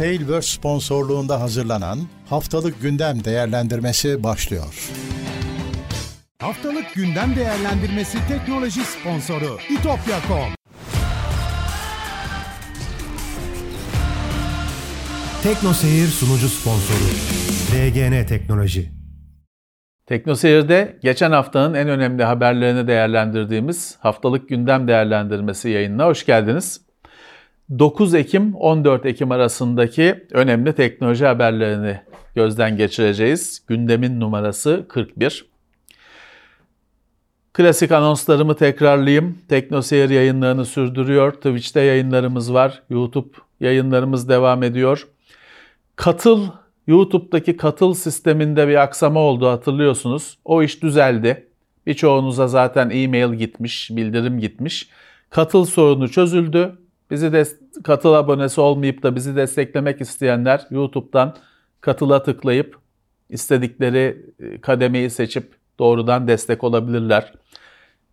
Tailverse sponsorluğunda hazırlanan Haftalık Gündem Değerlendirmesi başlıyor. Haftalık gündem değerlendirmesi teknoloji sponsoru itopya.com Tekno Seyir sunucu sponsoru DGN Teknoloji Teknoseyir'de geçen haftanın en önemli haberlerini değerlendirdiğimiz haftalık gündem değerlendirmesi yayınına hoş geldiniz. 9 Ekim 14 Ekim arasındaki önemli teknoloji haberlerini gözden geçireceğiz. Gündemin numarası 41. Klasik anonslarımı tekrarlayayım. Teknoseyir yayınlarını sürdürüyor. Twitch'te yayınlarımız var. YouTube yayınlarımız devam ediyor. Katıl, YouTube'daki katıl sisteminde bir aksama oldu hatırlıyorsunuz. O iş düzeldi. Birçoğunuza zaten e-mail gitmiş, bildirim gitmiş. Katıl sorunu çözüldü. Bizi de katıl abonesi olmayıp da bizi desteklemek isteyenler YouTube'dan katıla tıklayıp istedikleri e, kademeyi seçip doğrudan destek olabilirler.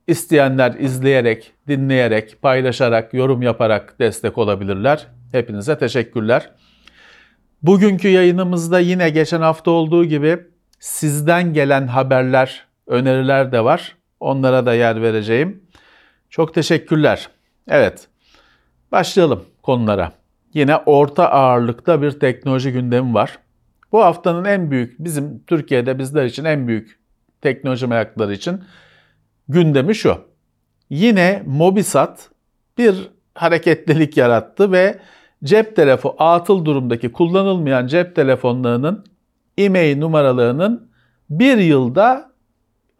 İsteyenler izleyerek, dinleyerek, paylaşarak, yorum yaparak destek olabilirler. Hepinize teşekkürler. Bugünkü yayınımızda yine geçen hafta olduğu gibi sizden gelen haberler, öneriler de var. Onlara da yer vereceğim. Çok teşekkürler. Evet, başlayalım konulara. Yine orta ağırlıkta bir teknoloji gündemi var. Bu haftanın en büyük, bizim Türkiye'de bizler için en büyük teknoloji merakları için gündemi şu. Yine Mobisat bir hareketlilik yarattı ve cep telefonu atıl durumdaki kullanılmayan cep telefonlarının e-mail numaralarının bir yılda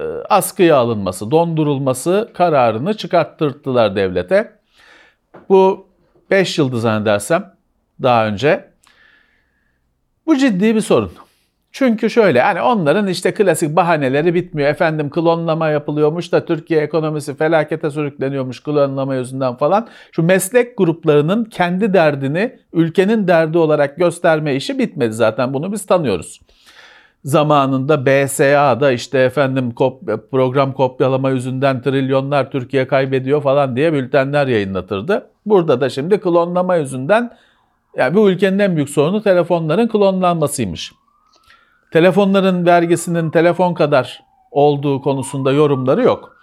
e, askıya alınması, dondurulması kararını çıkarttırdılar devlete. Bu 5 yıldı zannedersem daha önce. Bu ciddi bir sorun. Çünkü şöyle hani onların işte klasik bahaneleri bitmiyor. Efendim klonlama yapılıyormuş da Türkiye ekonomisi felakete sürükleniyormuş klonlama yüzünden falan. Şu meslek gruplarının kendi derdini ülkenin derdi olarak gösterme işi bitmedi zaten bunu biz tanıyoruz. Zamanında BSA'da işte efendim program kopyalama yüzünden trilyonlar Türkiye kaybediyor falan diye bültenler yayınlatırdı. Burada da şimdi klonlama yüzünden yani bu ülkenin en büyük sorunu telefonların klonlanmasıymış telefonların vergisinin telefon kadar olduğu konusunda yorumları yok.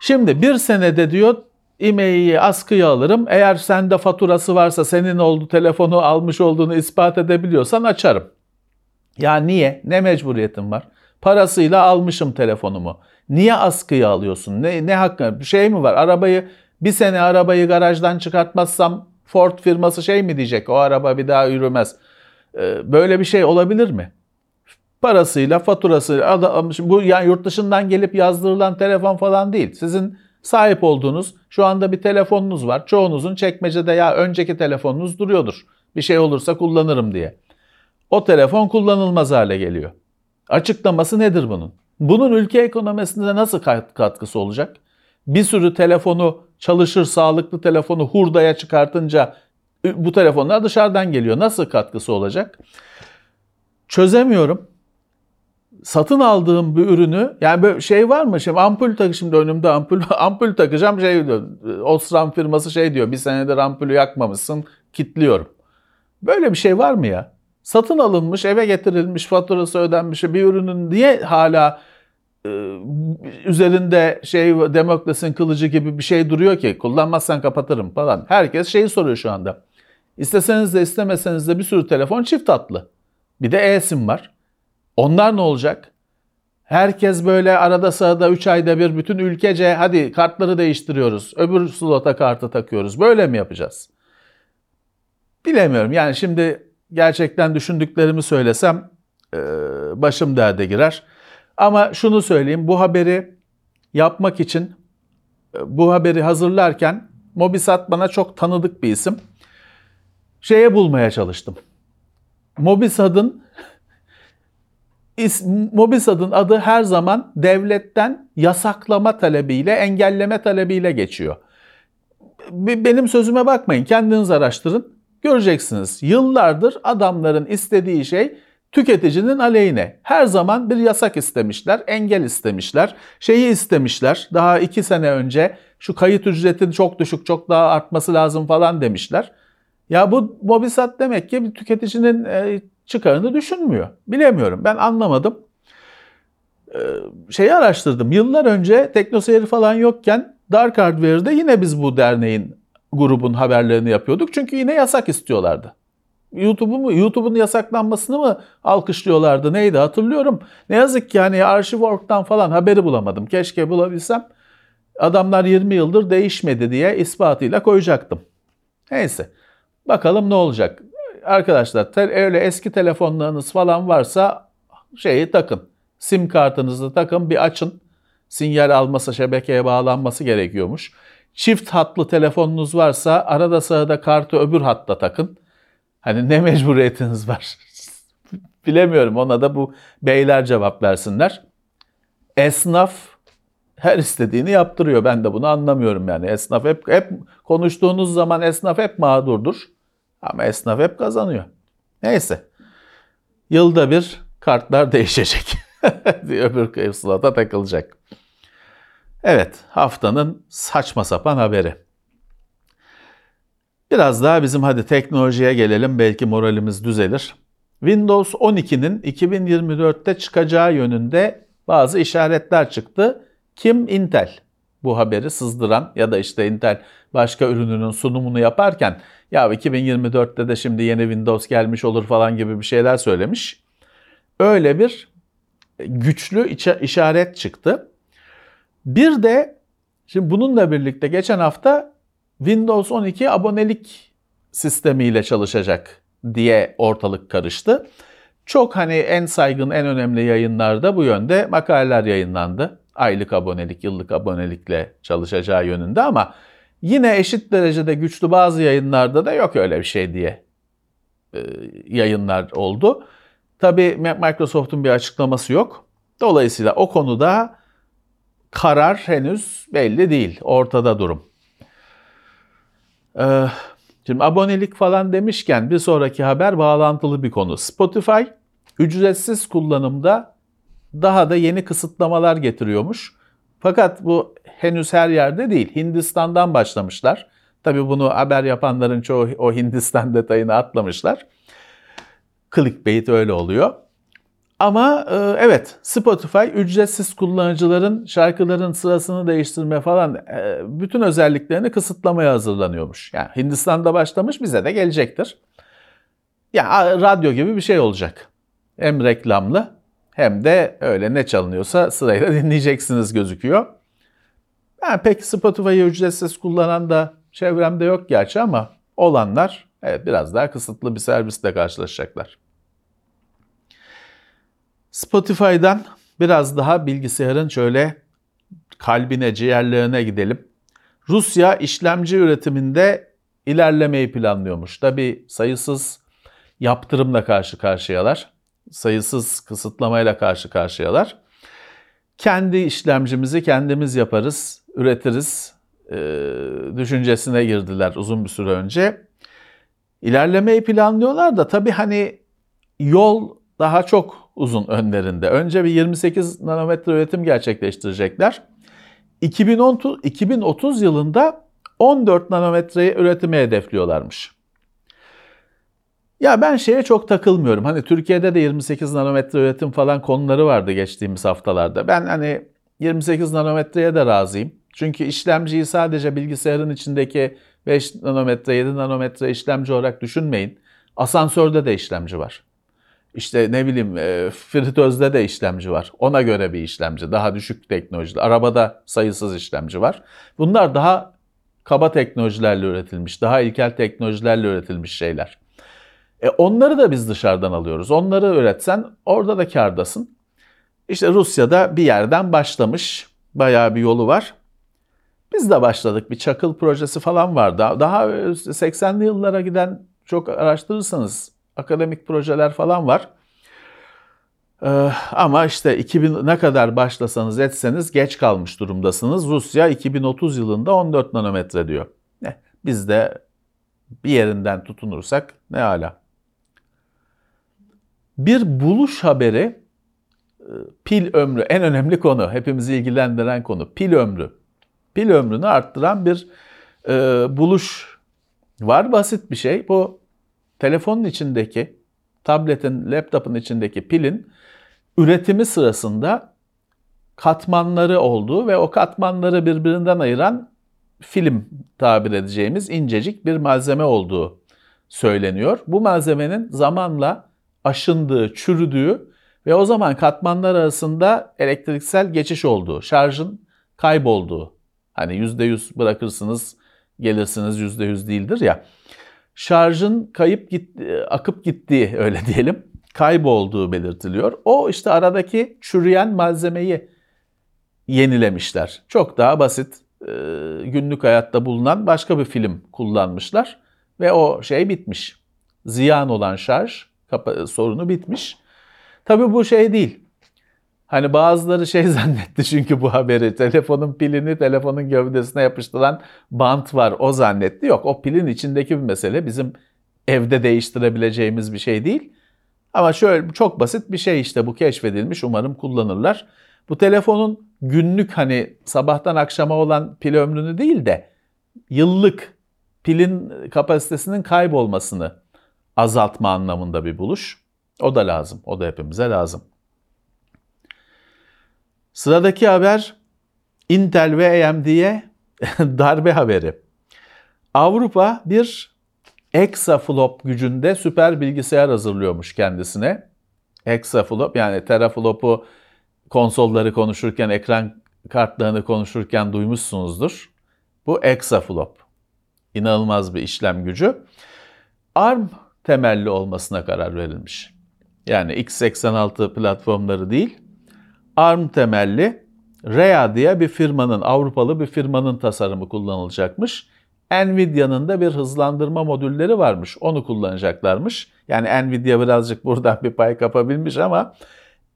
Şimdi bir senede diyor e-mail'i askıya alırım. Eğer sende faturası varsa senin oldu telefonu almış olduğunu ispat edebiliyorsan açarım. Ya niye? Ne mecburiyetim var? Parasıyla almışım telefonumu. Niye askıya alıyorsun? Ne, ne hakkı? Şey mi var? Arabayı bir sene arabayı garajdan çıkartmazsam Ford firması şey mi diyecek? O araba bir daha yürümez. Ee, böyle bir şey olabilir mi? Parasıyla, faturasıyla, adam, bu yani yurt dışından gelip yazdırılan telefon falan değil. Sizin sahip olduğunuz şu anda bir telefonunuz var. Çoğunuzun çekmecede ya önceki telefonunuz duruyordur. Bir şey olursa kullanırım diye. O telefon kullanılmaz hale geliyor. Açıklaması nedir bunun? Bunun ülke ekonomisinde nasıl katkısı olacak? Bir sürü telefonu çalışır sağlıklı telefonu hurdaya çıkartınca bu telefonlar dışarıdan geliyor. Nasıl katkısı olacak? Çözemiyorum. Satın aldığım bir ürünü yani böyle şey var mı? Şimdi ampul takı şimdi önümde ampul ampul takacağım şey diyor. Osram firması şey diyor. Bir senedir ampulü yakmamışsın, kitliyorum. Böyle bir şey var mı ya? Satın alınmış, eve getirilmiş, faturası ödenmiş bir ürünün niye hala e, üzerinde şey Demokles'in kılıcı gibi bir şey duruyor ki kullanmazsan kapatırım falan. Herkes şeyi soruyor şu anda. İsteseniz de istemeseniz de bir sürü telefon çift hatlı. Bir de e-sim var. Onlar ne olacak? Herkes böyle arada sırada 3 ayda bir bütün ülkece hadi kartları değiştiriyoruz. Öbür slota kartı takıyoruz. Böyle mi yapacağız? Bilemiyorum. Yani şimdi gerçekten düşündüklerimi söylesem başım derde girer. Ama şunu söyleyeyim. Bu haberi yapmak için bu haberi hazırlarken Mobisat bana çok tanıdık bir isim şeye bulmaya çalıştım. Mobisad'ın Mobisad'ın adı her zaman devletten yasaklama talebiyle, engelleme talebiyle geçiyor. Benim sözüme bakmayın, kendiniz araştırın. Göreceksiniz. Yıllardır adamların istediği şey tüketicinin aleyhine. Her zaman bir yasak istemişler, engel istemişler, şeyi istemişler. Daha iki sene önce şu kayıt ücretinin çok düşük, çok daha artması lazım falan demişler. Ya bu Mobisat demek ki bir tüketicinin e, çıkarını düşünmüyor. Bilemiyorum. Ben anlamadım. Ee, şeyi araştırdım. Yıllar önce teknoseyir falan yokken Dark Hardware'de yine biz bu derneğin grubun haberlerini yapıyorduk. Çünkü yine yasak istiyorlardı. YouTube'u mu YouTube'un yasaklanmasını mı alkışlıyorlardı neydi hatırlıyorum. Ne yazık ki yani Archive.org'dan falan haberi bulamadım. Keşke bulabilsem. Adamlar 20 yıldır değişmedi diye ispatıyla koyacaktım. Neyse. Bakalım ne olacak. Arkadaşlar öyle eski telefonlarınız falan varsa şeyi takın. Sim kartınızı takın bir açın. Sinyal alması şebekeye bağlanması gerekiyormuş. Çift hatlı telefonunuz varsa arada sırada kartı öbür hatta takın. Hani ne mecburiyetiniz var? Bilemiyorum ona da bu beyler cevap versinler. Esnaf her istediğini yaptırıyor. Ben de bunu anlamıyorum yani. Esnaf hep hep konuştuğunuz zaman esnaf hep mağdurdur. Ama esnaf hep kazanıyor. Neyse. Yılda bir kartlar değişecek. Öbür kıyıslada takılacak. Evet, haftanın saçma sapan haberi. Biraz daha bizim hadi teknolojiye gelelim belki moralimiz düzelir. Windows 12'nin 2024'te çıkacağı yönünde bazı işaretler çıktı. Kim Intel bu haberi sızdıran ya da işte Intel başka ürününün sunumunu yaparken ya 2024'te de şimdi yeni Windows gelmiş olur falan gibi bir şeyler söylemiş. Öyle bir güçlü işaret çıktı. Bir de şimdi bununla birlikte geçen hafta Windows 12 abonelik sistemiyle çalışacak diye ortalık karıştı. Çok hani en saygın, en önemli yayınlarda bu yönde makaleler yayınlandı. Aylık abonelik, yıllık abonelikle çalışacağı yönünde ama yine eşit derecede güçlü bazı yayınlarda da yok öyle bir şey diye e, yayınlar oldu. Tabii Microsoft'un bir açıklaması yok. Dolayısıyla o konuda karar henüz belli değil. Ortada durum. Ee, şimdi abonelik falan demişken bir sonraki haber bağlantılı bir konu. Spotify ücretsiz kullanımda daha da yeni kısıtlamalar getiriyormuş. Fakat bu henüz her yerde değil. Hindistan'dan başlamışlar. Tabii bunu haber yapanların çoğu o Hindistan detayını atlamışlar. Clickbait öyle oluyor. Ama e, evet Spotify ücretsiz kullanıcıların şarkıların sırasını değiştirme falan e, bütün özelliklerini kısıtlamaya hazırlanıyormuş. Yani Hindistan'da başlamış bize de gelecektir. Ya yani radyo gibi bir şey olacak. Hem reklamlı hem de öyle ne çalınıyorsa sırayla dinleyeceksiniz gözüküyor. Yani pek Spotify'ı ücretsiz kullanan da çevremde yok gerçi ama olanlar evet biraz daha kısıtlı bir servisle karşılaşacaklar. Spotify'dan biraz daha bilgisayarın şöyle kalbine, ciğerlerine gidelim. Rusya işlemci üretiminde ilerlemeyi planlıyormuş. Tabi sayısız yaptırımla karşı karşıyalar. Sayısız kısıtlamayla karşı karşıyalar. Kendi işlemcimizi kendimiz yaparız, üretiriz e, düşüncesine girdiler uzun bir süre önce. İlerlemeyi planlıyorlar da tabii hani yol daha çok uzun önlerinde. Önce bir 28 nanometre üretim gerçekleştirecekler. 2010, 2030 yılında 14 nanometreyi üretimi hedefliyorlarmış. Ya ben şeye çok takılmıyorum. Hani Türkiye'de de 28 nanometre üretim falan konuları vardı geçtiğimiz haftalarda. Ben hani 28 nanometreye de razıyım. Çünkü işlemciyi sadece bilgisayarın içindeki 5 nanometre, 7 nanometre işlemci olarak düşünmeyin. Asansörde de işlemci var. İşte ne bileyim e, fritözde de işlemci var. Ona göre bir işlemci. Daha düşük teknolojili. Arabada sayısız işlemci var. Bunlar daha kaba teknolojilerle üretilmiş, daha ilkel teknolojilerle üretilmiş şeyler. E onları da biz dışarıdan alıyoruz. Onları üretsen orada da kardasın. İşte Rusya'da bir yerden başlamış. Bayağı bir yolu var. Biz de başladık. Bir çakıl projesi falan var. Daha, daha 80'li yıllara giden çok araştırırsanız akademik projeler falan var. Ee, ama işte 2000 ne kadar başlasanız etseniz geç kalmış durumdasınız. Rusya 2030 yılında 14 nanometre diyor. Ne? Biz de bir yerinden tutunursak ne hala. Bir buluş haberi e, pil ömrü en önemli konu. Hepimizi ilgilendiren konu. Pil ömrü. Pil ömrünü arttıran bir e, buluş Var basit bir şey. Bu telefonun içindeki, tabletin, laptopun içindeki pilin üretimi sırasında katmanları olduğu ve o katmanları birbirinden ayıran film tabir edeceğimiz incecik bir malzeme olduğu söyleniyor. Bu malzemenin zamanla aşındığı, çürüdüğü ve o zaman katmanlar arasında elektriksel geçiş olduğu, şarjın kaybolduğu. Hani %100 bırakırsınız, gelirsiniz %100 değildir ya. Şarjın kayıp git, akıp gittiği öyle diyelim, kaybolduğu belirtiliyor. O işte aradaki çürüyen malzemeyi yenilemişler. Çok daha basit, günlük hayatta bulunan başka bir film kullanmışlar ve o şey bitmiş. Ziyan olan şarj sorunu bitmiş. Tabi bu şey değil. Hani bazıları şey zannetti çünkü bu haberi telefonun pilini telefonun gövdesine yapıştıran bant var o zannetti. Yok o pilin içindeki bir mesele bizim evde değiştirebileceğimiz bir şey değil. Ama şöyle çok basit bir şey işte bu keşfedilmiş umarım kullanırlar. Bu telefonun günlük hani sabahtan akşama olan pil ömrünü değil de yıllık pilin kapasitesinin kaybolmasını azaltma anlamında bir buluş. O da lazım. O da hepimize lazım. Sıradaki haber Intel ve AMD'ye darbe haberi. Avrupa bir exaflop gücünde süper bilgisayar hazırlıyormuş kendisine. Exaflop yani teraflop'u konsolları konuşurken, ekran kartlarını konuşurken duymuşsunuzdur. Bu exaflop. İnanılmaz bir işlem gücü. ARM temelli olmasına karar verilmiş. Yani x86 platformları değil, ARM temelli Rea diye bir firmanın, Avrupalı bir firmanın tasarımı kullanılacakmış. Nvidia'nın da bir hızlandırma modülleri varmış. Onu kullanacaklarmış. Yani Nvidia birazcık buradan bir pay kapabilmiş ama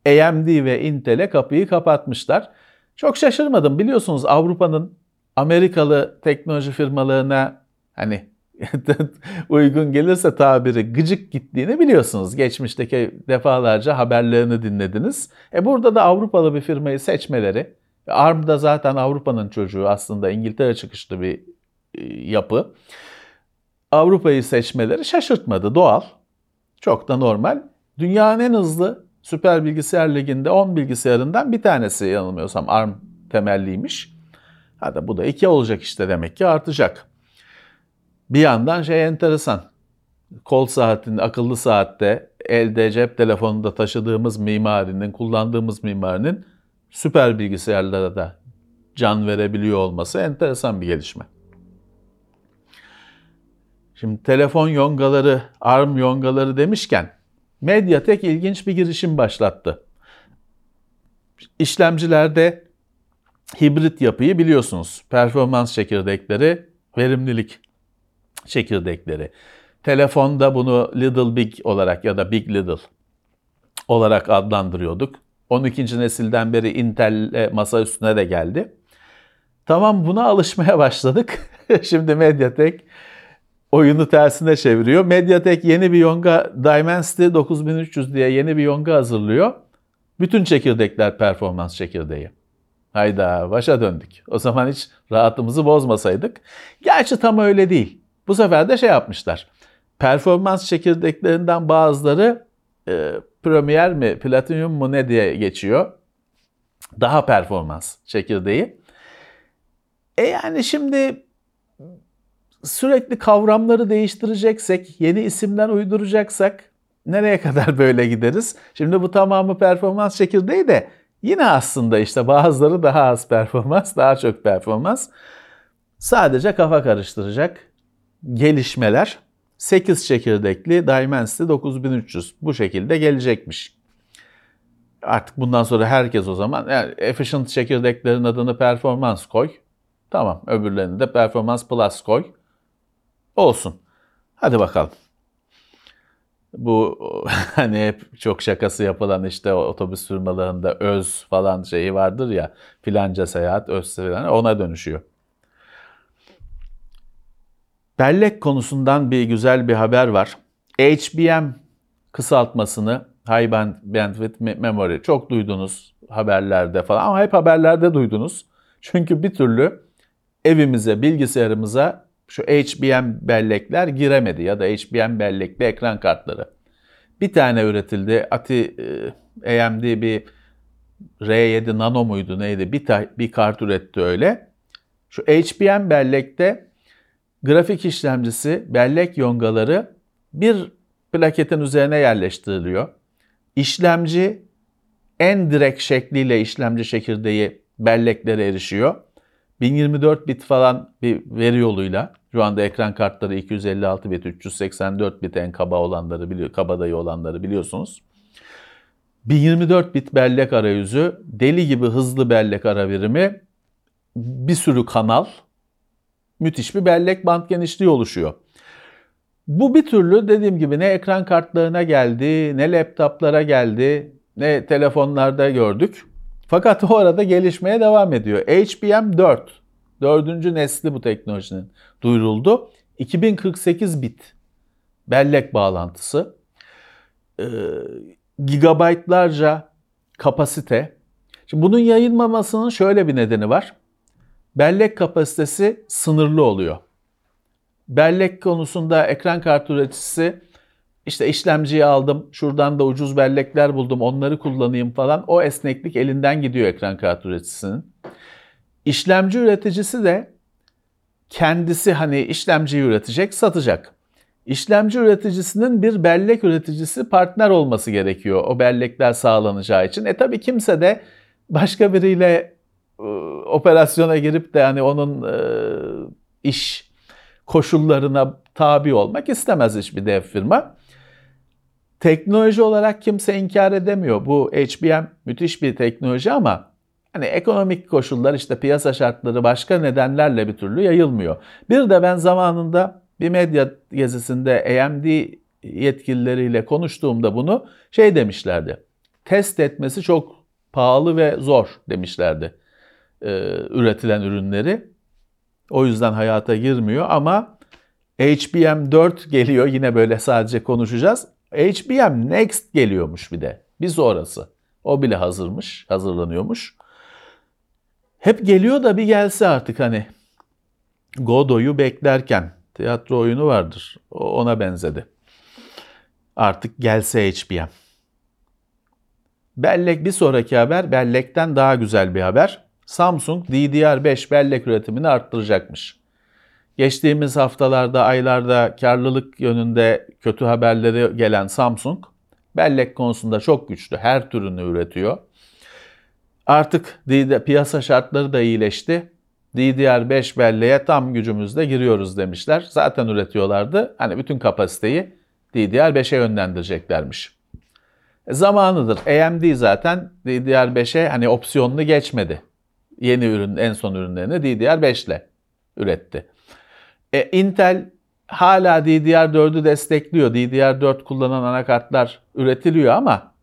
AMD ve Intel'e kapıyı kapatmışlar. Çok şaşırmadım. Biliyorsunuz Avrupa'nın Amerikalı teknoloji firmalarına hani uygun gelirse tabiri gıcık gittiğini biliyorsunuz. Geçmişteki defalarca haberlerini dinlediniz. E burada da Avrupalı bir firmayı seçmeleri, ARM da zaten Avrupa'nın çocuğu aslında İngiltere çıkışlı bir e, yapı. Avrupa'yı seçmeleri şaşırtmadı, doğal. Çok da normal. Dünyanın en hızlı süper bilgisayar liginde 10 bilgisayarından bir tanesi yanılmıyorsam ARM temelliymiş. Hadi bu da iki olacak işte demek ki artacak. Bir yandan şey enteresan. Kol saatinde, akıllı saatte elde cep telefonunda taşıdığımız mimarinin, kullandığımız mimarinin süper bilgisayarlara da can verebiliyor olması enteresan bir gelişme. Şimdi telefon yongaları, ARM yongaları demişken Mediatek ilginç bir girişim başlattı. İşlemcilerde hibrit yapıyı biliyorsunuz. Performans çekirdekleri, verimlilik çekirdekleri. Telefonda bunu Little Big olarak ya da Big Little olarak adlandırıyorduk. 12. nesilden beri Intel masa üstüne de geldi. Tamam buna alışmaya başladık. Şimdi Mediatek oyunu tersine çeviriyor. Mediatek yeni bir Yonga Dimensity 9300 diye yeni bir Yonga hazırlıyor. Bütün çekirdekler performans çekirdeği. Hayda başa döndük. O zaman hiç rahatımızı bozmasaydık. Gerçi tam öyle değil. Bu sefer de şey yapmışlar. Performans çekirdeklerinden bazıları e, Premier mi, Platinum mu ne diye geçiyor. Daha performans çekirdeği. E yani şimdi sürekli kavramları değiştireceksek, yeni isimler uyduracaksak nereye kadar böyle gideriz? Şimdi bu tamamı performans çekirdeği de yine aslında işte bazıları daha az performans, daha çok performans. Sadece kafa karıştıracak gelişmeler 8 çekirdekli Dimensity 9300 bu şekilde gelecekmiş. Artık bundan sonra herkes o zaman yani efficient çekirdeklerin adını performans koy. Tamam öbürlerini de performans plus koy. Olsun. Hadi bakalım. Bu hani hep çok şakası yapılan işte otobüs firmalarında öz falan şeyi vardır ya filanca seyahat öz falan ona dönüşüyor. Bellek konusundan bir güzel bir haber var. HBM kısaltmasını High Band Bandwidth Memory çok duydunuz haberlerde falan ama hep haberlerde duydunuz. Çünkü bir türlü evimize, bilgisayarımıza şu HBM bellekler giremedi ya da HBM bellekli ekran kartları. Bir tane üretildi. Ati e, AMD bir R7 Nano muydu neydi? Bir, bir kart üretti öyle. Şu HBM bellekte grafik işlemcisi, bellek yongaları bir plaketin üzerine yerleştiriliyor. İşlemci en direkt şekliyle işlemci çekirdeği belleklere erişiyor. 1024 bit falan bir veri yoluyla şu anda ekran kartları 256 bit, 384 bit en kaba olanları kabadayı olanları biliyorsunuz. 1024 bit bellek arayüzü, deli gibi hızlı bellek ara birimi, bir sürü kanal, müthiş bir bellek band genişliği oluşuyor. Bu bir türlü dediğim gibi ne ekran kartlarına geldi, ne laptoplara geldi, ne telefonlarda gördük. Fakat o arada gelişmeye devam ediyor. HBM 4, dördüncü nesli bu teknolojinin duyuruldu. 2048 bit bellek bağlantısı. Ee, gigabaytlarca kapasite. Şimdi bunun yayılmamasının şöyle bir nedeni var. Bellek kapasitesi sınırlı oluyor. Bellek konusunda ekran kartı üreticisi işte işlemciyi aldım, şuradan da ucuz bellekler buldum, onları kullanayım falan. O esneklik elinden gidiyor ekran kartı üreticisinin. İşlemci üreticisi de kendisi hani işlemciyi üretecek, satacak. İşlemci üreticisinin bir bellek üreticisi partner olması gerekiyor o bellekler sağlanacağı için. E tabi kimse de başka biriyle operasyona girip de hani onun e, iş koşullarına tabi olmak istemez hiçbir dev firma. Teknoloji olarak kimse inkar edemiyor. Bu HBM müthiş bir teknoloji ama hani ekonomik koşullar işte piyasa şartları başka nedenlerle bir türlü yayılmıyor. Bir de ben zamanında bir medya gezisinde AMD yetkilileriyle konuştuğumda bunu şey demişlerdi. Test etmesi çok pahalı ve zor demişlerdi e, üretilen ürünleri. O yüzden hayata girmiyor ama HBM4 geliyor yine böyle sadece konuşacağız. HBM Next geliyormuş bir de. Bir sonrası. O bile hazırmış, hazırlanıyormuş. Hep geliyor da bir gelse artık hani Godot'u beklerken tiyatro oyunu vardır. Ona benzedi. Artık gelse HBM. Bellek bir sonraki haber bellekten daha güzel bir haber. Samsung DDR5 bellek üretimini arttıracakmış. Geçtiğimiz haftalarda, aylarda karlılık yönünde kötü haberleri gelen Samsung, bellek konusunda çok güçlü. Her türünü üretiyor. Artık piyasa şartları da iyileşti. DDR5 belleğe tam gücümüzle giriyoruz demişler. Zaten üretiyorlardı. Hani bütün kapasiteyi DDR5'e yönlendireceklermiş. E, zamanıdır. AMD zaten DDR5'e hani opsiyonunu geçmedi. Yeni ürün, en son ürünlerini DDR5 ile üretti. E, Intel hala DDR4'ü destekliyor. DDR4 kullanan anakartlar üretiliyor ama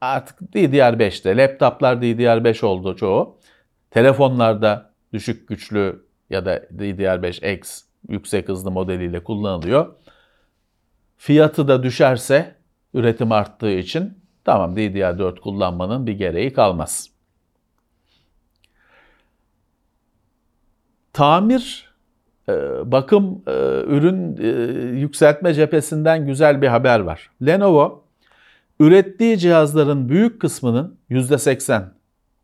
artık DDR5'te. Laptoplar DDR5 oldu çoğu. Telefonlarda düşük güçlü ya da DDR5X yüksek hızlı modeliyle kullanılıyor. Fiyatı da düşerse üretim arttığı için tamam DDR4 kullanmanın bir gereği kalmaz. Tamir ee, bakım e, ürün e, yükseltme cephesinden güzel bir haber var. Lenovo ürettiği cihazların büyük kısmının %80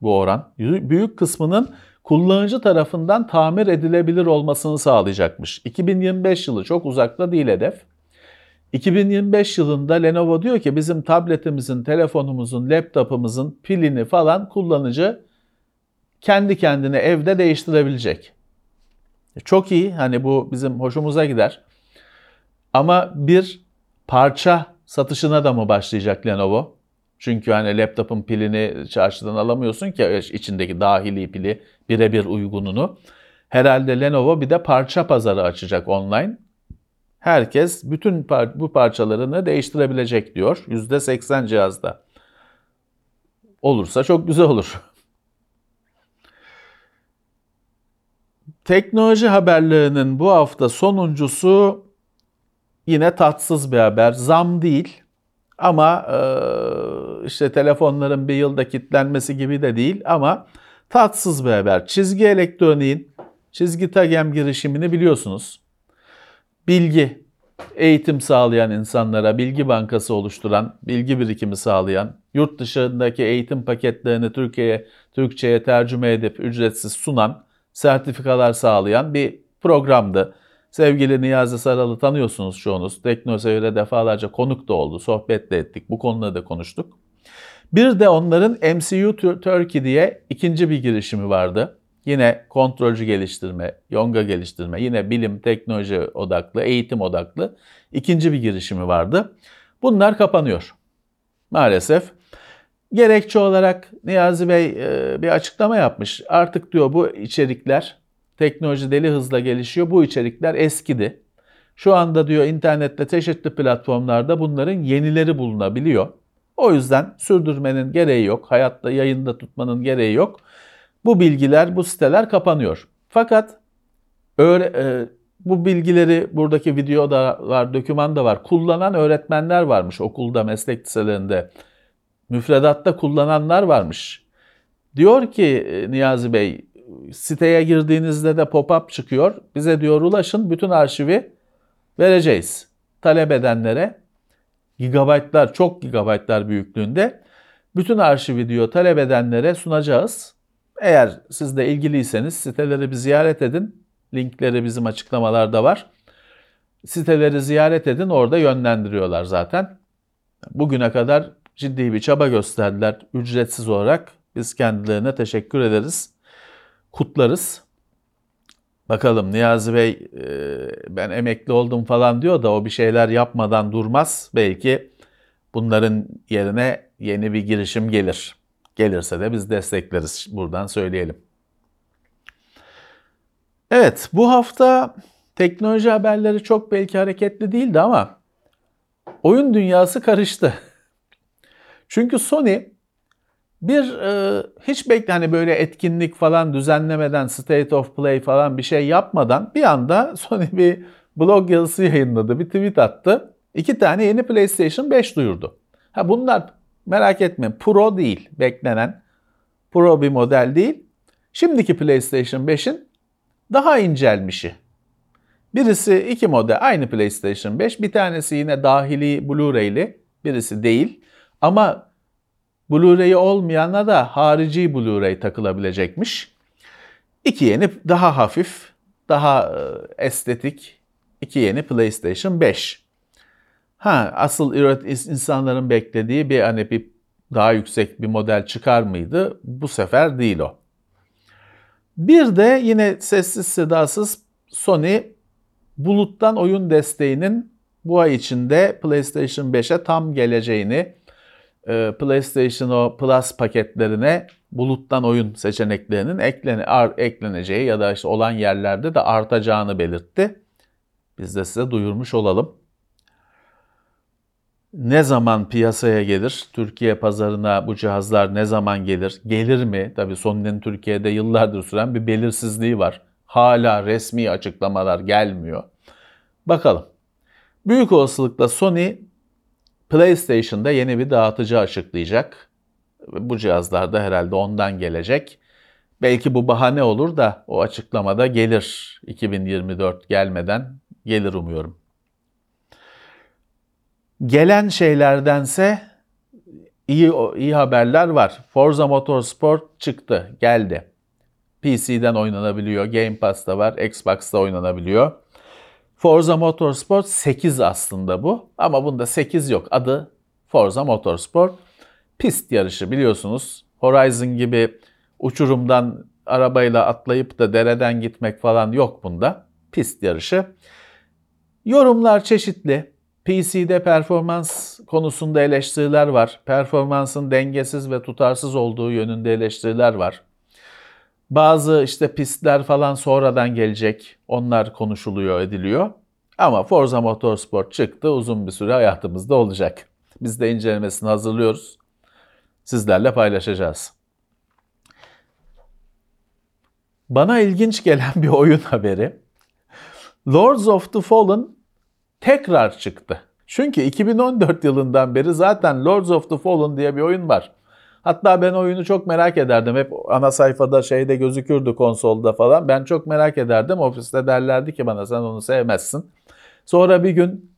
bu oran, büyük kısmının kullanıcı tarafından tamir edilebilir olmasını sağlayacakmış. 2025 yılı çok uzakta değil hedef. 2025 yılında Lenovo diyor ki bizim tabletimizin, telefonumuzun, laptopumuzun pilini falan kullanıcı kendi kendine evde değiştirebilecek. Çok iyi. Hani bu bizim hoşumuza gider. Ama bir parça satışına da mı başlayacak Lenovo? Çünkü hani laptopun pilini çarşıdan alamıyorsun ki içindeki dahili pili birebir uygununu. Herhalde Lenovo bir de parça pazarı açacak online. Herkes bütün par- bu parçalarını değiştirebilecek diyor. %80 cihazda. Olursa çok güzel olur. Teknoloji haberlerinin bu hafta sonuncusu yine tatsız bir haber. Zam değil ama e, işte telefonların bir yılda kilitlenmesi gibi de değil ama tatsız bir haber. Çizgi elektroniğin çizgi tagem girişimini biliyorsunuz. bilgi, eğitim sağlayan insanlara, bilgi bankası oluşturan, bilgi birikimi sağlayan, yurt dışındaki eğitim paketlerini Türkiye'ye, Türkçe'ye tercüme edip ücretsiz sunan, sertifikalar sağlayan bir programdı. Sevgili Niyazi Saral'ı tanıyorsunuz çoğunuz. Teknoseyir'e defalarca konuk da oldu, sohbet de ettik. Bu konuları da konuştuk. Bir de onların MCU Turkey diye ikinci bir girişimi vardı. Yine kontrolcü geliştirme, yonga geliştirme, yine bilim, teknoloji odaklı, eğitim odaklı ikinci bir girişimi vardı. Bunlar kapanıyor. Maalesef. Gerekçe olarak Niyazi Bey e, bir açıklama yapmış. Artık diyor bu içerikler teknoloji deli hızla gelişiyor. Bu içerikler eskidi. Şu anda diyor internette çeşitli platformlarda bunların yenileri bulunabiliyor. O yüzden sürdürmenin gereği yok. Hayatta yayında tutmanın gereği yok. Bu bilgiler, bu siteler kapanıyor. Fakat öyle, e, bu bilgileri buradaki videoda var, doküman da var. Kullanan öğretmenler varmış okulda, meslek liselerinde. Müfredatta kullananlar varmış. Diyor ki e, Niyazi Bey, siteye girdiğinizde de pop-up çıkıyor. Bize diyor ulaşın, bütün arşivi vereceğiz. Talep edenlere gigabaytlar, çok gigabaytlar büyüklüğünde bütün arşivi diyor talep edenlere sunacağız. Eğer siz de ilgiliyseniz siteleri bir ziyaret edin. Linkleri bizim açıklamalarda var. Siteleri ziyaret edin orada yönlendiriyorlar zaten. Bugüne kadar ciddi bir çaba gösterdiler ücretsiz olarak. Biz kendilerine teşekkür ederiz. Kutlarız. Bakalım Niyazi Bey ben emekli oldum falan diyor da o bir şeyler yapmadan durmaz. Belki bunların yerine yeni bir girişim gelir. Gelirse de biz destekleriz. Buradan söyleyelim. Evet bu hafta teknoloji haberleri çok belki hareketli değildi ama oyun dünyası karıştı. Çünkü Sony bir e, hiç bekle hani böyle etkinlik falan düzenlemeden State of Play falan bir şey yapmadan bir anda Sony bir blog yazısı yayınladı, bir tweet attı. İki tane yeni PlayStation 5 duyurdu. Ha bunlar merak etmeyin Pro değil beklenen. Pro bir model değil. Şimdiki PlayStation 5'in daha incelmişi. Birisi iki model aynı PlayStation 5. Bir tanesi yine dahili Blu-ray'li, birisi değil. Ama Blu-ray olmayana da harici Blu-ray takılabilecekmiş. İki yeni daha hafif, daha estetik iki yeni PlayStation 5. Ha asıl insanların beklediği bir hani bir daha yüksek bir model çıkar mıydı? Bu sefer değil o. Bir de yine sessiz sedasız Sony buluttan oyun desteğinin bu ay içinde PlayStation 5'e tam geleceğini, e, PlayStation o Plus paketlerine buluttan oyun seçeneklerinin eklene, ekleneceği ya da işte olan yerlerde de artacağını belirtti. Biz de size duyurmuş olalım ne zaman piyasaya gelir? Türkiye pazarına bu cihazlar ne zaman gelir? Gelir mi? Tabii Sony'nin Türkiye'de yıllardır süren bir belirsizliği var. Hala resmi açıklamalar gelmiyor. Bakalım. Büyük olasılıkla Sony PlayStation'da yeni bir dağıtıcı açıklayacak. Bu cihazlar da herhalde ondan gelecek. Belki bu bahane olur da o açıklamada gelir 2024 gelmeden gelir umuyorum. Gelen şeylerdense iyi iyi haberler var. Forza Motorsport çıktı, geldi. PC'den oynanabiliyor, Game Pass'ta var, Xbox'ta oynanabiliyor. Forza Motorsport 8 aslında bu ama bunda 8 yok. Adı Forza Motorsport. Pist yarışı biliyorsunuz. Horizon gibi uçurumdan arabayla atlayıp da dereden gitmek falan yok bunda. Pist yarışı. Yorumlar çeşitli. PC'de performans konusunda eleştiriler var. Performansın dengesiz ve tutarsız olduğu yönünde eleştiriler var. Bazı işte pistler falan sonradan gelecek. Onlar konuşuluyor, ediliyor. Ama Forza Motorsport çıktı. Uzun bir süre hayatımızda olacak. Biz de incelemesini hazırlıyoruz. Sizlerle paylaşacağız. Bana ilginç gelen bir oyun haberi. Lords of the Fallen tekrar çıktı. Çünkü 2014 yılından beri zaten Lords of the Fallen diye bir oyun var. Hatta ben oyunu çok merak ederdim. Hep ana sayfada şeyde gözükürdü konsolda falan. Ben çok merak ederdim. Ofiste derlerdi ki bana sen onu sevmezsin. Sonra bir gün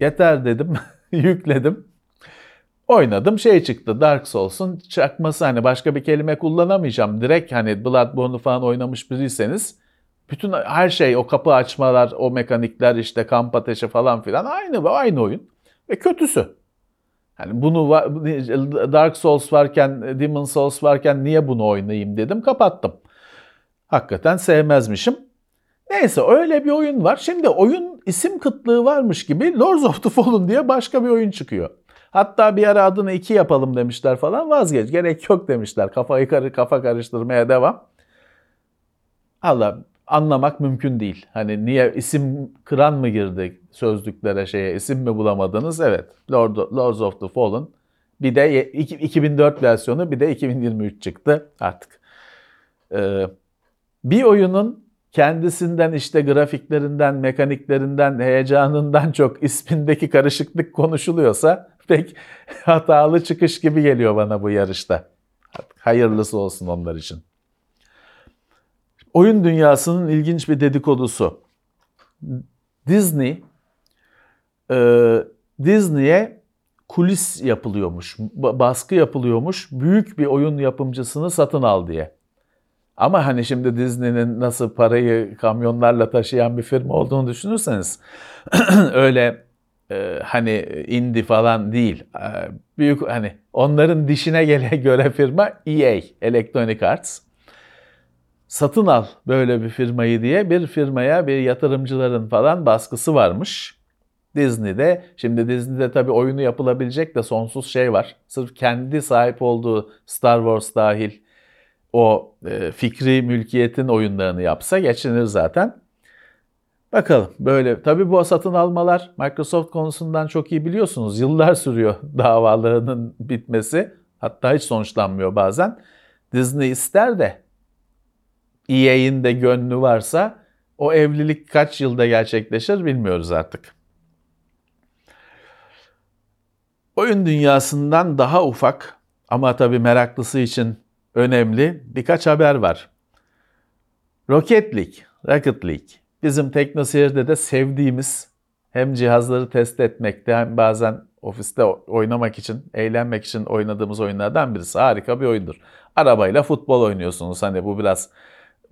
yeter dedim, yükledim. Oynadım şey çıktı Dark Souls'un çakması hani başka bir kelime kullanamayacağım. Direkt hani Bloodborne'u falan oynamış biriyseniz bütün her şey o kapı açmalar, o mekanikler işte kamp ateşi falan filan aynı aynı oyun. Ve kötüsü. Yani bunu Dark Souls varken, Demon Souls varken niye bunu oynayayım dedim kapattım. Hakikaten sevmezmişim. Neyse öyle bir oyun var. Şimdi oyun isim kıtlığı varmış gibi Lords of the Fallen diye başka bir oyun çıkıyor. Hatta bir ara adını iki yapalım demişler falan vazgeç. Gerek yok demişler. Kafayı kafa karıştırmaya devam. Allah anlamak mümkün değil. Hani niye isim kıran mı girdi sözlüklere şeye isim mi bulamadınız? Evet. Lord, Lords of the Fallen. Bir de 2004 versiyonu bir de 2023 çıktı artık. Ee, bir oyunun kendisinden işte grafiklerinden, mekaniklerinden, heyecanından çok ismindeki karışıklık konuşuluyorsa pek hatalı çıkış gibi geliyor bana bu yarışta. Hayırlısı olsun onlar için. Oyun dünyasının ilginç bir dedikodusu. Disney e, Disney'e kulis yapılıyormuş, baskı yapılıyormuş. Büyük bir oyun yapımcısını satın al diye. Ama hani şimdi Disney'nin nasıl parayı kamyonlarla taşıyan bir firma olduğunu düşünürseniz öyle e, hani indie falan değil. E, büyük hani onların dişine gele göre firma EA, Electronic Arts. Satın al böyle bir firmayı diye bir firmaya bir yatırımcıların falan baskısı varmış. Disney'de. Şimdi Disney'de tabii oyunu yapılabilecek de sonsuz şey var. Sırf kendi sahip olduğu Star Wars dahil o e, fikri mülkiyetin oyunlarını yapsa geçinir zaten. Bakalım böyle tabii bu satın almalar Microsoft konusundan çok iyi biliyorsunuz. Yıllar sürüyor davalarının bitmesi. Hatta hiç sonuçlanmıyor bazen. Disney ister de EA'in de gönlü varsa o evlilik kaç yılda gerçekleşir bilmiyoruz artık. Oyun dünyasından daha ufak ama tabii meraklısı için önemli birkaç haber var. Rocket League, Rocket League bizim TeknoSeyir'de de sevdiğimiz hem cihazları test etmekte hem bazen ofiste oynamak için, eğlenmek için oynadığımız oyunlardan birisi. Harika bir oyundur. Arabayla futbol oynuyorsunuz. Hani bu biraz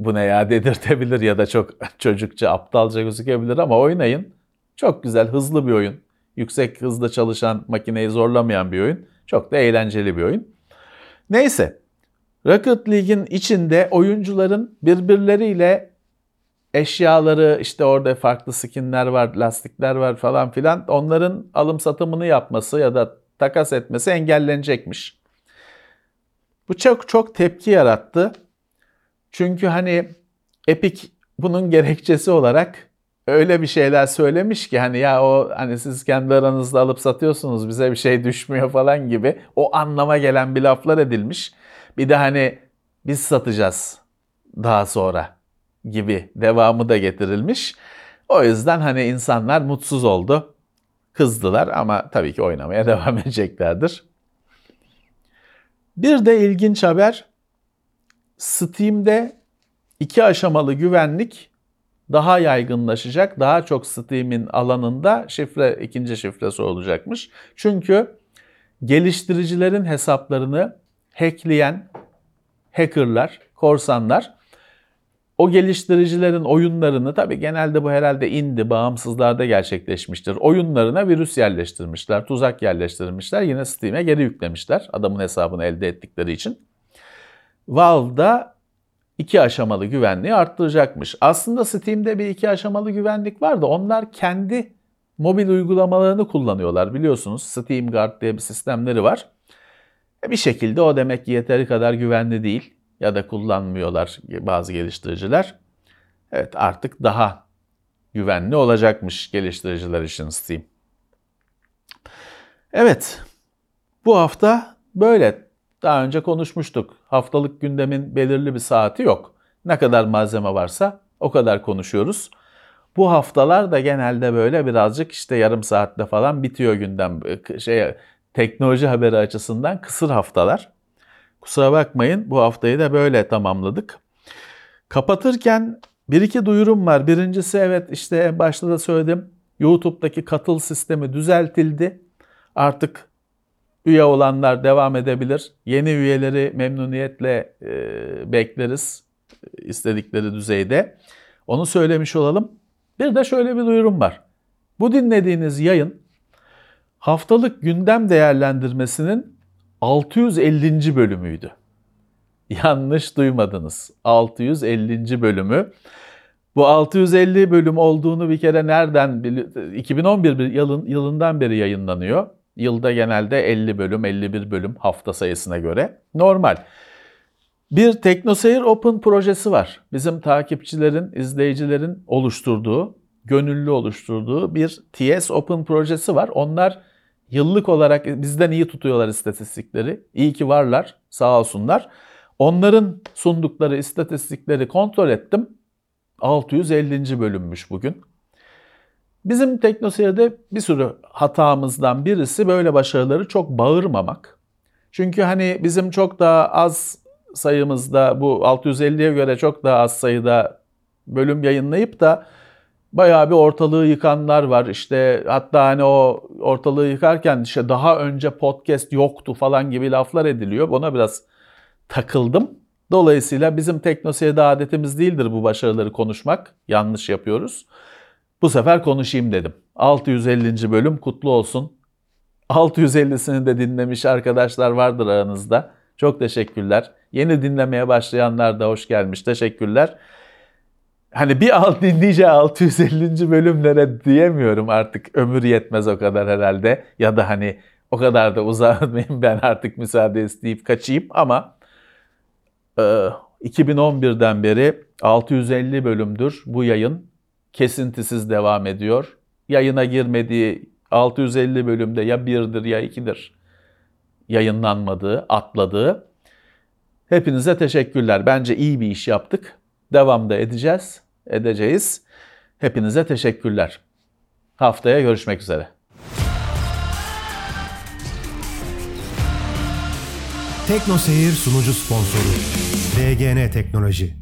bu ne ya dedirtebilir ya da çok çocukça, aptalca gözükebilir ama oynayın. Çok güzel, hızlı bir oyun. Yüksek hızda çalışan, makineyi zorlamayan bir oyun. Çok da eğlenceli bir oyun. Neyse, Rocket League'in içinde oyuncuların birbirleriyle eşyaları işte orada farklı skinler var, lastikler var falan filan onların alım satımını yapması ya da takas etmesi engellenecekmiş. Bu çok çok tepki yarattı. Çünkü hani Epic bunun gerekçesi olarak öyle bir şeyler söylemiş ki hani ya o hani siz kendi aranızda alıp satıyorsunuz bize bir şey düşmüyor falan gibi o anlama gelen bir laflar edilmiş. Bir de hani biz satacağız daha sonra gibi devamı da getirilmiş. O yüzden hani insanlar mutsuz oldu. Kızdılar ama tabii ki oynamaya devam edeceklerdir. Bir de ilginç haber Steam'de iki aşamalı güvenlik daha yaygınlaşacak. Daha çok Steam'in alanında şifre ikinci şifresi olacakmış. Çünkü geliştiricilerin hesaplarını hackleyen hackerlar, korsanlar o geliştiricilerin oyunlarını tabi genelde bu herhalde indi bağımsızlarda gerçekleşmiştir. Oyunlarına virüs yerleştirmişler, tuzak yerleştirmişler. Yine Steam'e geri yüklemişler adamın hesabını elde ettikleri için. Valve'da iki aşamalı güvenliği arttıracakmış. Aslında Steam'de bir iki aşamalı güvenlik var da onlar kendi mobil uygulamalarını kullanıyorlar biliyorsunuz. Steam Guard diye bir sistemleri var. E, bir şekilde o demek ki yeteri kadar güvenli değil ya da kullanmıyorlar bazı geliştiriciler. Evet artık daha güvenli olacakmış geliştiriciler için Steam. Evet bu hafta böyle. Daha önce konuşmuştuk. Haftalık gündemin belirli bir saati yok. Ne kadar malzeme varsa o kadar konuşuyoruz. Bu haftalar da genelde böyle birazcık işte yarım saatte falan bitiyor gündem. Şey teknoloji haberi açısından kısır haftalar. Kusura bakmayın bu haftayı da böyle tamamladık. Kapatırken bir iki duyurum var. Birincisi evet işte başta da söyledim. YouTube'daki katıl sistemi düzeltildi. Artık üye olanlar devam edebilir. Yeni üyeleri memnuniyetle e, bekleriz istedikleri düzeyde. Onu söylemiş olalım. Bir de şöyle bir duyurum var. Bu dinlediğiniz yayın haftalık gündem değerlendirmesinin 650. bölümüydü. Yanlış duymadınız. 650. bölümü. Bu 650 bölüm olduğunu bir kere nereden 2011 yılın, yılından beri yayınlanıyor. Yılda genelde 50 bölüm, 51 bölüm hafta sayısına göre. Normal. Bir TeknoSeyir Open projesi var. Bizim takipçilerin, izleyicilerin oluşturduğu, gönüllü oluşturduğu bir TS Open projesi var. Onlar yıllık olarak bizden iyi tutuyorlar istatistikleri. İyi ki varlar, sağ olsunlar. Onların sundukları istatistikleri kontrol ettim. 650. bölünmüş bugün. Bizim teknoseyirde bir sürü hatamızdan birisi böyle başarıları çok bağırmamak. Çünkü hani bizim çok daha az sayımızda bu 650'ye göre çok daha az sayıda bölüm yayınlayıp da bayağı bir ortalığı yıkanlar var. İşte hatta hani o ortalığı yıkarken işte daha önce podcast yoktu falan gibi laflar ediliyor. Buna biraz takıldım. Dolayısıyla bizim teknoseyirde adetimiz değildir bu başarıları konuşmak. Yanlış yapıyoruz. Bu sefer konuşayım dedim. 650. bölüm kutlu olsun. 650'sini de dinlemiş arkadaşlar vardır aranızda. Çok teşekkürler. Yeni dinlemeye başlayanlar da hoş gelmiş. Teşekkürler. Hani bir alt dinleyeceği 650. bölümlere diyemiyorum artık. Ömür yetmez o kadar herhalde. Ya da hani o kadar da uzatmayayım ben artık müsaade isteyip kaçayım ama 2011'den e, beri 650 bölümdür bu yayın kesintisiz devam ediyor. Yayına girmediği 650 bölümde ya birdir ya ikidir yayınlanmadığı, atladığı. Hepinize teşekkürler. Bence iyi bir iş yaptık. Devam da edeceğiz, edeceğiz. Hepinize teşekkürler. Haftaya görüşmek üzere. Tekno Seyir sunucu sponsoru DGN Teknoloji.